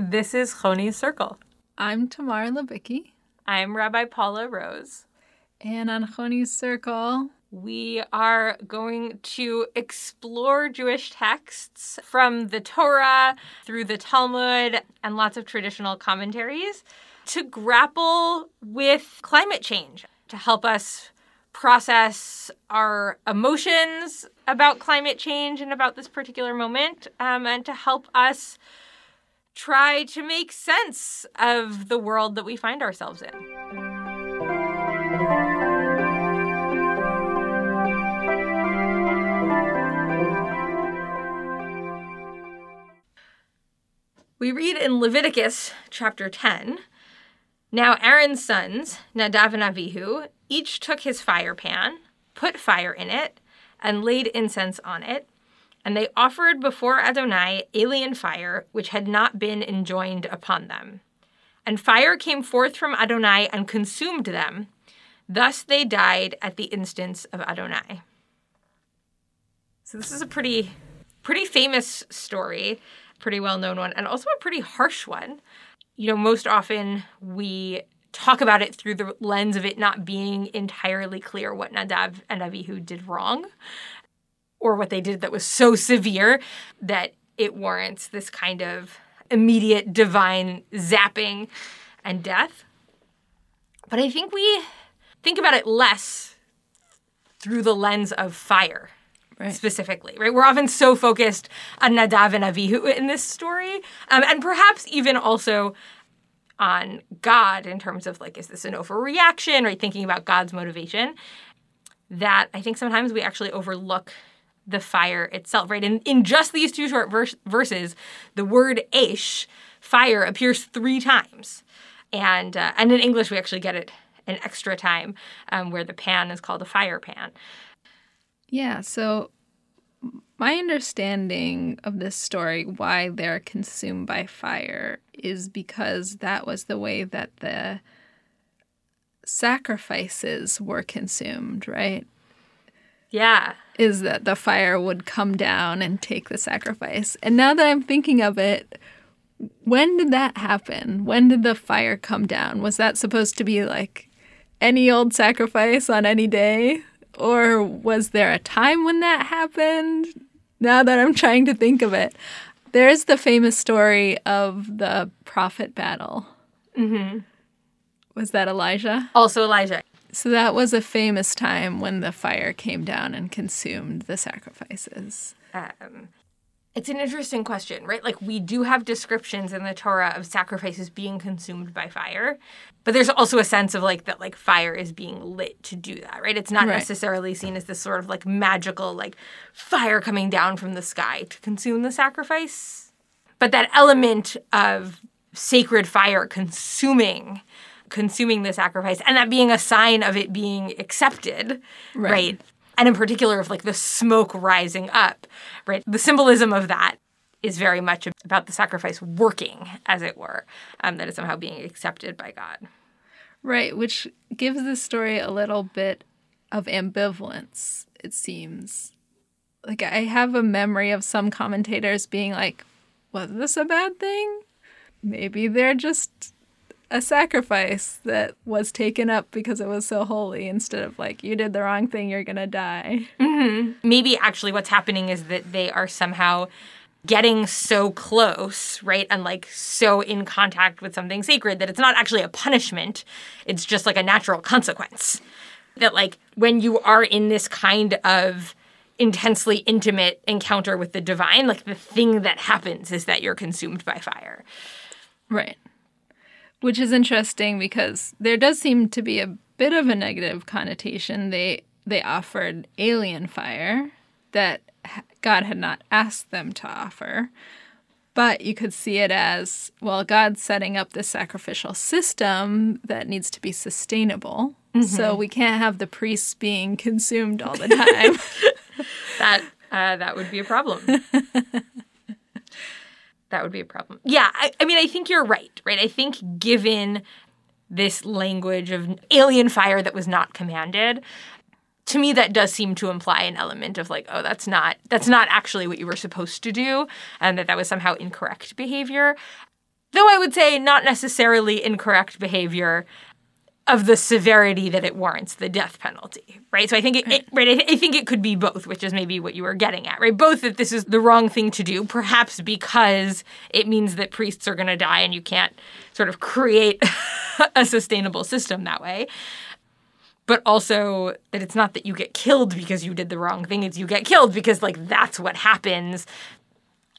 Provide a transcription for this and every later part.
This is Choni's Circle. I'm Tamar Levicki. I'm Rabbi Paula Rose. And on Choni's Circle, we are going to explore Jewish texts from the Torah through the Talmud and lots of traditional commentaries to grapple with climate change, to help us process our emotions about climate change and about this particular moment, um, and to help us try to make sense of the world that we find ourselves in. We read in Leviticus chapter 10 Now Aaron's sons, Nadav and Avihu, each took his fire pan, put fire in it, and laid incense on it. And they offered before Adonai alien fire, which had not been enjoined upon them. And fire came forth from Adonai and consumed them. Thus they died at the instance of Adonai. So this is a pretty pretty famous story pretty well known one, and also a pretty harsh one. You know, most often we talk about it through the lens of it not being entirely clear what Nadav and Avihu did wrong or what they did that was so severe that it warrants this kind of immediate divine zapping and death. But I think we think about it less through the lens of fire right. specifically, right? We're often so focused on Nadav and Avihu in this story, um, and perhaps even also on God in terms of like, is this an overreaction, right? Thinking about God's motivation. That I think sometimes we actually overlook the fire itself, right? In, in just these two short verse, verses, the word Aish, fire, appears three times. And, uh, and in English, we actually get it an extra time um, where the pan is called a fire pan. Yeah, so my understanding of this story, why they're consumed by fire, is because that was the way that the sacrifices were consumed, right? Yeah. Is that the fire would come down and take the sacrifice. And now that I'm thinking of it, when did that happen? When did the fire come down? Was that supposed to be like any old sacrifice on any day? Or was there a time when that happened? Now that I'm trying to think of it, there's the famous story of the prophet battle. Mm-hmm. Was that Elijah? Also Elijah. So that was a famous time when the fire came down and consumed the sacrifices. Um, it's an interesting question, right? Like we do have descriptions in the Torah of sacrifices being consumed by fire, but there's also a sense of like that like fire is being lit to do that, right? It's not right. necessarily seen as this sort of like magical like fire coming down from the sky to consume the sacrifice. But that element of sacred fire consuming consuming the sacrifice and that being a sign of it being accepted, right? right? and in particular of like the smoke rising up, right? The symbolism of that is very much about the sacrifice working, as it were, um, that is somehow being accepted by God. Right, which gives the story a little bit of ambivalence, it seems. Like, I have a memory of some commentators being like, was this a bad thing? Maybe they're just a sacrifice that was taken up because it was so holy instead of like you did the wrong thing you're gonna die. Mm-hmm. maybe actually what's happening is that they are somehow getting so close right and like so in contact with something sacred that it's not actually a punishment. It's just like a natural consequence. That like when you are in this kind of intensely intimate encounter with the divine like the thing that happens is that you're consumed by fire. Right which is interesting because there does seem to be a bit of a negative connotation. They they offered alien fire that God had not asked them to offer. But you could see it as well, God's setting up this sacrificial system that needs to be sustainable. Mm-hmm. So we can't have the priests being consumed all the time. that uh, that would be a problem. that would be a problem. Yeah, I, I mean, I think you're right, right? I think given this language of alien fire that was not commanded, to me that does seem to imply an element of like oh that's not that's not actually what you were supposed to do and that that was somehow incorrect behavior Though I would say not necessarily incorrect behavior of the severity that it warrants the death penalty, right? So I think it, it right. I, I think it could be both, which is maybe what you were getting at, right? Both that this is the wrong thing to do, perhaps because it means that priests are going to die, and you can't sort of create a sustainable system that way. But also that it's not that you get killed because you did the wrong thing; it's you get killed because like that's what happens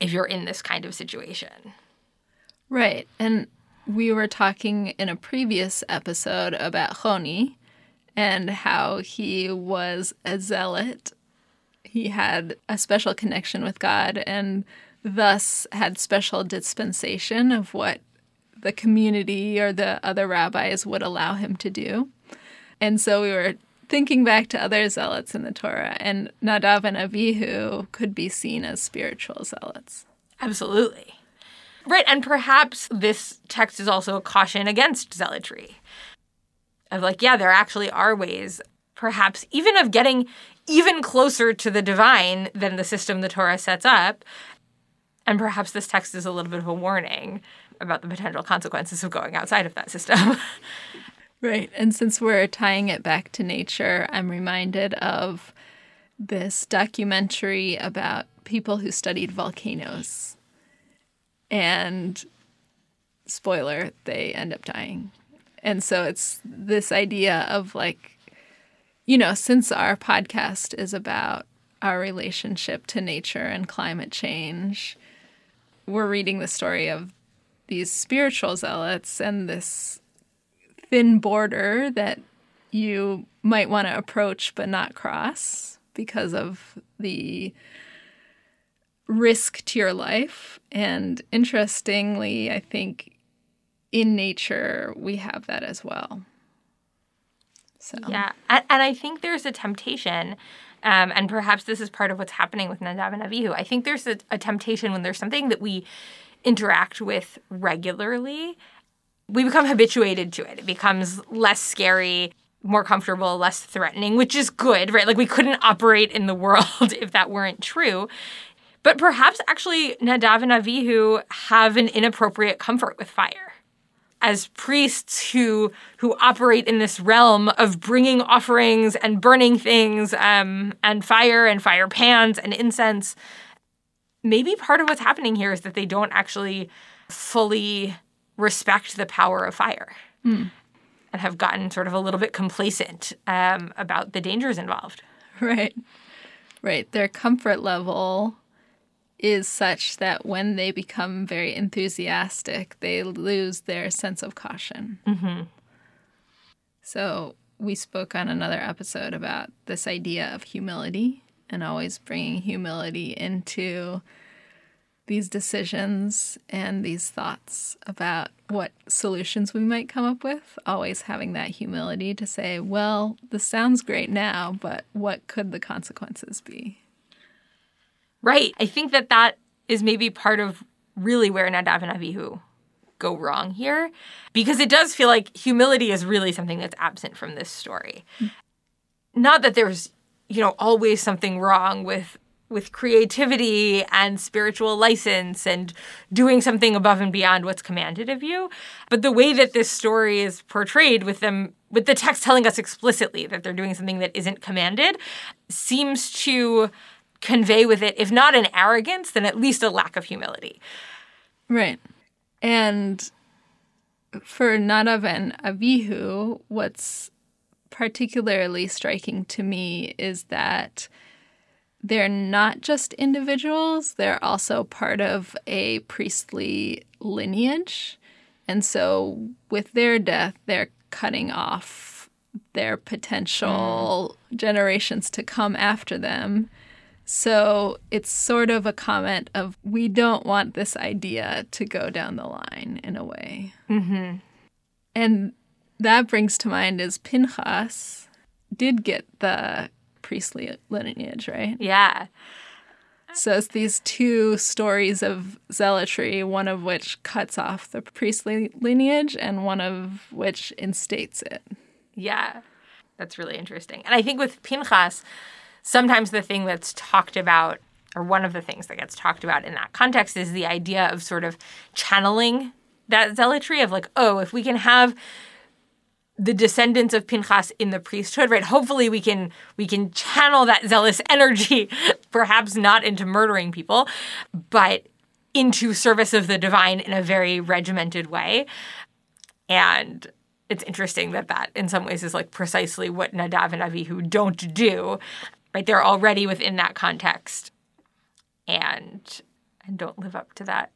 if you're in this kind of situation. Right, and we were talking in a previous episode about Honi and how he was a zealot. He had a special connection with God and thus had special dispensation of what the community or the other rabbis would allow him to do. And so we were thinking back to other zealots in the Torah, and Nadav and Avihu could be seen as spiritual zealots. Absolutely. Right, and perhaps this text is also a caution against zealotry. Of like, yeah, there actually are ways, perhaps even of getting even closer to the divine than the system the Torah sets up. And perhaps this text is a little bit of a warning about the potential consequences of going outside of that system. right. And since we're tying it back to nature, I'm reminded of this documentary about people who studied volcanoes and spoiler, they end up dying. And so it's this idea of like, you know, since our podcast is about our relationship to nature and climate change, we're reading the story of these spiritual zealots and this thin border that you might want to approach but not cross because of the risk to your life. And interestingly, I think in nature, we have that as well. So. Yeah. And, I think there's a temptation, um, and perhaps this is part of what's happening with Nadav and Avihu. I think there's a, a temptation when there's something that we interact with regularly, we become habituated to it. It becomes less scary more comfortable, less threatening, which is good, right? Like we couldn't operate in the world if that weren't true. But perhaps actually Nadav and Avihu have an inappropriate comfort with fire. As priests who who operate in this realm of bringing offerings and burning things, um, and fire and fire pans and incense, maybe part of what's happening here is that they don't actually fully respect the power of fire mm. and have gotten sort of a little bit complacent um, about the dangers involved. Right. Right. Their comfort level is such that when they become very enthusiastic, they lose their sense of caution. Mm-hmm. So, we spoke on another episode about this idea of humility and always bringing humility into these decisions and these thoughts about what solutions we might come up with, always having that humility to say, well, this sounds great now, but what could the consequences be? Right. I think that that is maybe part of really where Nadav and Avihu go wrong here because it does feel like humility is really something that's absent from this story. Not that there's, you know, always something wrong with with creativity and spiritual license and doing something above and beyond what's commanded of you, but the way that this story is portrayed with them with the text telling us explicitly that they're doing something that isn't commanded seems to convey with it, if not an arrogance, then at least a lack of humility. Right. And for Nadav and Avihu, what's particularly striking to me is that they're not just individuals, they're also part of a priestly lineage. And so with their death, they're cutting off their potential mm. generations to come after them. So it's sort of a comment of we don't want this idea to go down the line in a way. Mm-hmm. And that brings to mind is Pinchas did get the priestly lineage, right? Yeah. So it's these two stories of zealotry, one of which cuts off the priestly lineage and one of which instates it. Yeah. That's really interesting. And I think with Pinchas, sometimes the thing that's talked about or one of the things that gets talked about in that context is the idea of sort of channeling that zealotry of like, oh, if we can have the descendants of Pinchas in the priesthood, right? Hopefully we can we can channel that zealous energy, perhaps not into murdering people, but into service of the divine in a very regimented way. And it's interesting that that in some ways is like precisely what Nadav and Avihu don't do, right? They're already within that context and and don't live up to that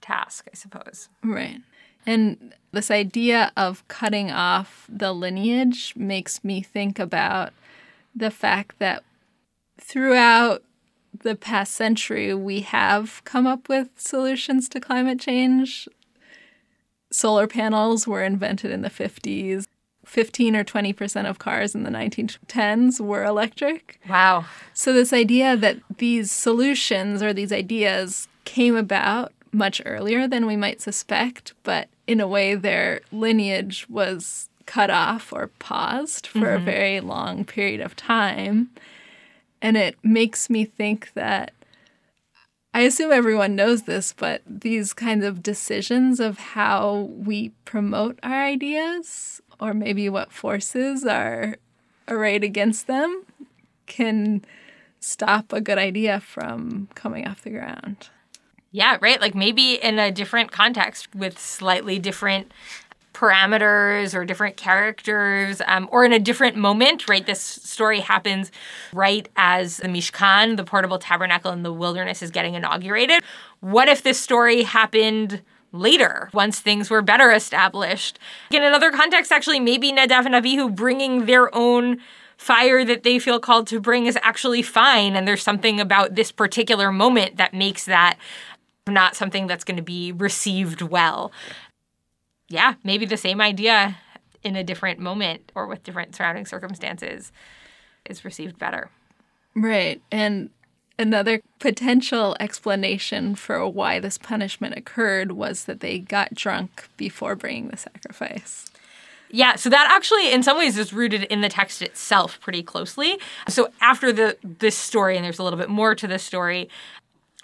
task, I suppose. Right. And this idea of cutting off the lineage makes me think about the fact that throughout the past century, we have come up with solutions to climate change. Solar panels were invented in the 50s. 15 or 20% of cars in the 1910s were electric. Wow. So, this idea that these solutions or these ideas came about much earlier than we might suspect, but in a way, their lineage was cut off or paused for mm-hmm. a very long period of time. And it makes me think that I assume everyone knows this, but these kinds of decisions of how we promote our ideas, or maybe what forces are arrayed against them, can stop a good idea from coming off the ground. Yeah, right. Like maybe in a different context with slightly different parameters or different characters um, or in a different moment, right? This story happens right as the Mishkan, the portable tabernacle in the wilderness, is getting inaugurated. What if this story happened? Later once things were better established. In another context, actually, maybe Nadav and Avihu bringing their own fire that they feel called to bring is actually fine. And there's something about this particular moment that makes that not something that's going to be received well. Yeah, maybe the same idea in a different moment or with different surrounding circumstances is received better. Right. And another potential explanation for why this punishment occurred was that they got drunk before bringing the sacrifice. Yeah, so that actually in some ways is rooted in the text itself pretty closely. So after the this story and there's a little bit more to this story,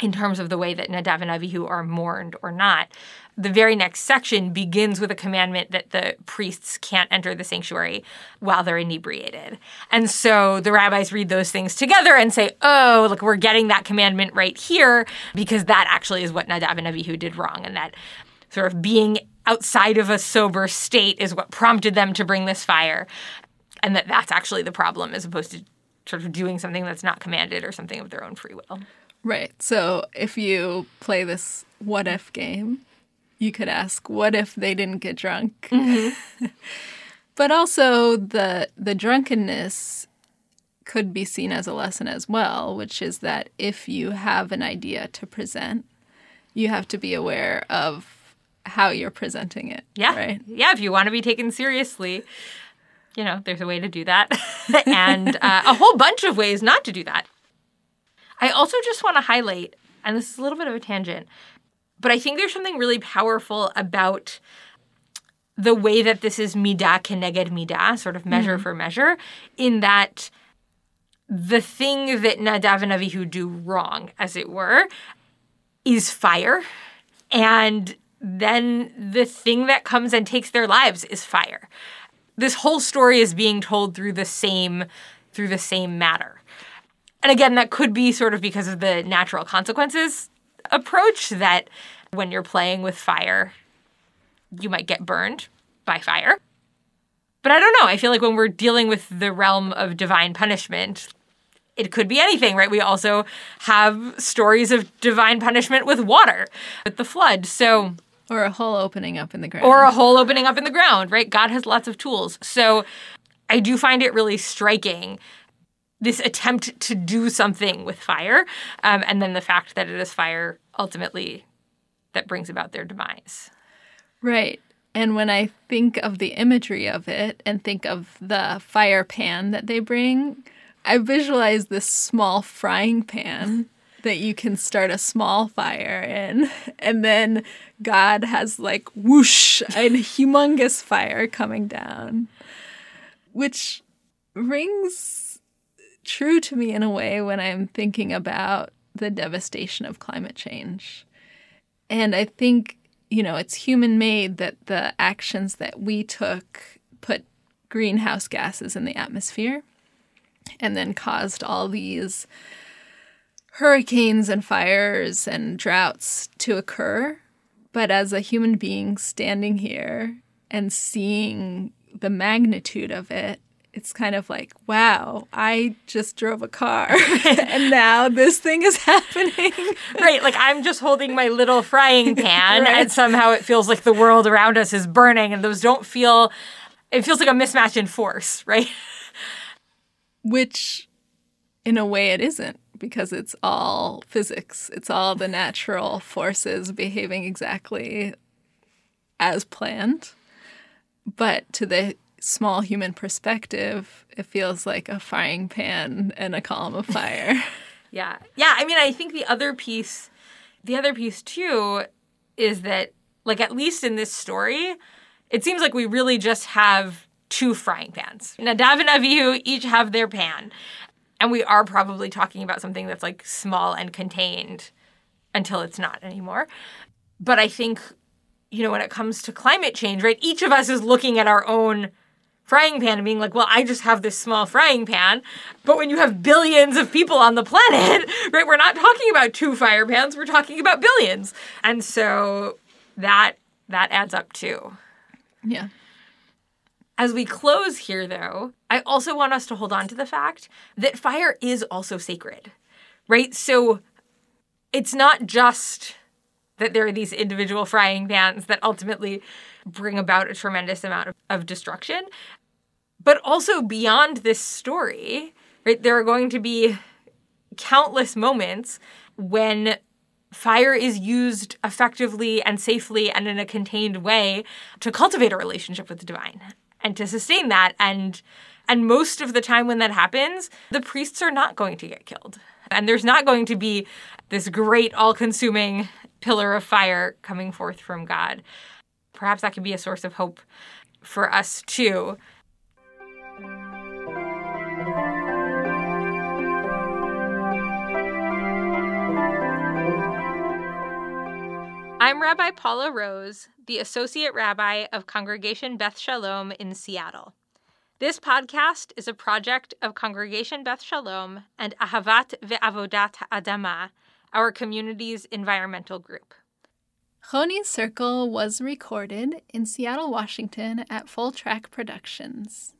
in terms of the way that Nadav and Avihu are mourned or not. The very next section begins with a commandment that the priests can't enter the sanctuary while they're inebriated. And so the rabbis read those things together and say, oh, look, we're getting that commandment right here because that actually is what Nadav and Avihu did wrong. And that sort of being outside of a sober state is what prompted them to bring this fire. And that that's actually the problem as opposed to sort of doing something that's not commanded or something of their own free will. Right. So if you play this what if game, you could ask, what if they didn't get drunk? Mm-hmm. but also the the drunkenness could be seen as a lesson as well, which is that if you have an idea to present, you have to be aware of how you're presenting it. Yeah. Right. Yeah. If you want to be taken seriously, you know, there's a way to do that, and uh, a whole bunch of ways not to do that. I also just want to highlight, and this is a little bit of a tangent, but I think there's something really powerful about the way that this is midah keneged midah, sort of measure mm-hmm. for measure, in that the thing that Nadav and Avihu do wrong, as it were, is fire. And then the thing that comes and takes their lives is fire. This whole story is being told through the same through the same matter. And again, that could be sort of because of the natural consequences approach that when you're playing with fire, you might get burned by fire. But I don't know. I feel like when we're dealing with the realm of divine punishment, it could be anything, right? We also have stories of divine punishment with water, with the flood. So. Or a hole opening up in the ground. Or a hole opening up in the ground, right? God has lots of tools. So I do find it really striking this attempt to do something with fire, um, and then the fact that it is fire ultimately that brings about their demise. Right. And when I think of the imagery of it and think of the fire pan that they bring, I visualize this small frying pan that you can start a small fire in. And then God has like whoosh, a humongous fire coming down, which rings true to me in a way when I'm thinking about the devastation of climate change. And I think you know, it's human made that the actions that we took put greenhouse gases in the atmosphere and then caused all these hurricanes and fires and droughts to occur. But as a human being standing here and seeing the magnitude of it, it's kind of like, wow, I just drove a car and now this thing is happening. right. Like I'm just holding my little frying pan right. and somehow it feels like the world around us is burning and those don't feel, it feels like a mismatch in force, right? Which in a way it isn't because it's all physics. It's all the natural forces behaving exactly as planned. But to the small human perspective, it feels like a frying pan and a column of fire. yeah. Yeah, I mean I think the other piece the other piece too is that like at least in this story, it seems like we really just have two frying pans. Nadav and Avihu each have their pan. And we are probably talking about something that's like small and contained until it's not anymore. But I think, you know, when it comes to climate change, right, each of us is looking at our own frying pan and being like, well, I just have this small frying pan. But when you have billions of people on the planet, right, we're not talking about two fire pans, we're talking about billions. And so that that adds up too. Yeah. As we close here, though, I also want us to hold on to the fact that fire is also sacred, right? So it's not just that there are these individual frying pans that ultimately bring about a tremendous amount of, of destruction, but also beyond this story, right? There are going to be countless moments when fire is used effectively and safely and in a contained way to cultivate a relationship with the divine and to sustain that. And and most of the time when that happens the priests are not going to get killed. And there's not going to be this great all-consuming pillar of fire coming forth from god. Perhaps that could be a source of hope for us too I'm Rabbi Paula Rose, the Associate Rabbi of Congregation Beth Shalom in Seattle. This podcast is a project of Congregation Beth Shalom and Ahavat Ve'avodat Adama, our community's environmental group. Choni's Circle was recorded in Seattle, Washington at Full Track Productions.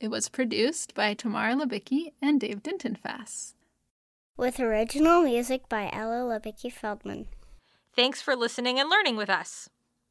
It was produced by Tamar Labicki and Dave Dintenfass. With original music by Ella Labicki Feldman. Thanks for listening and learning with us.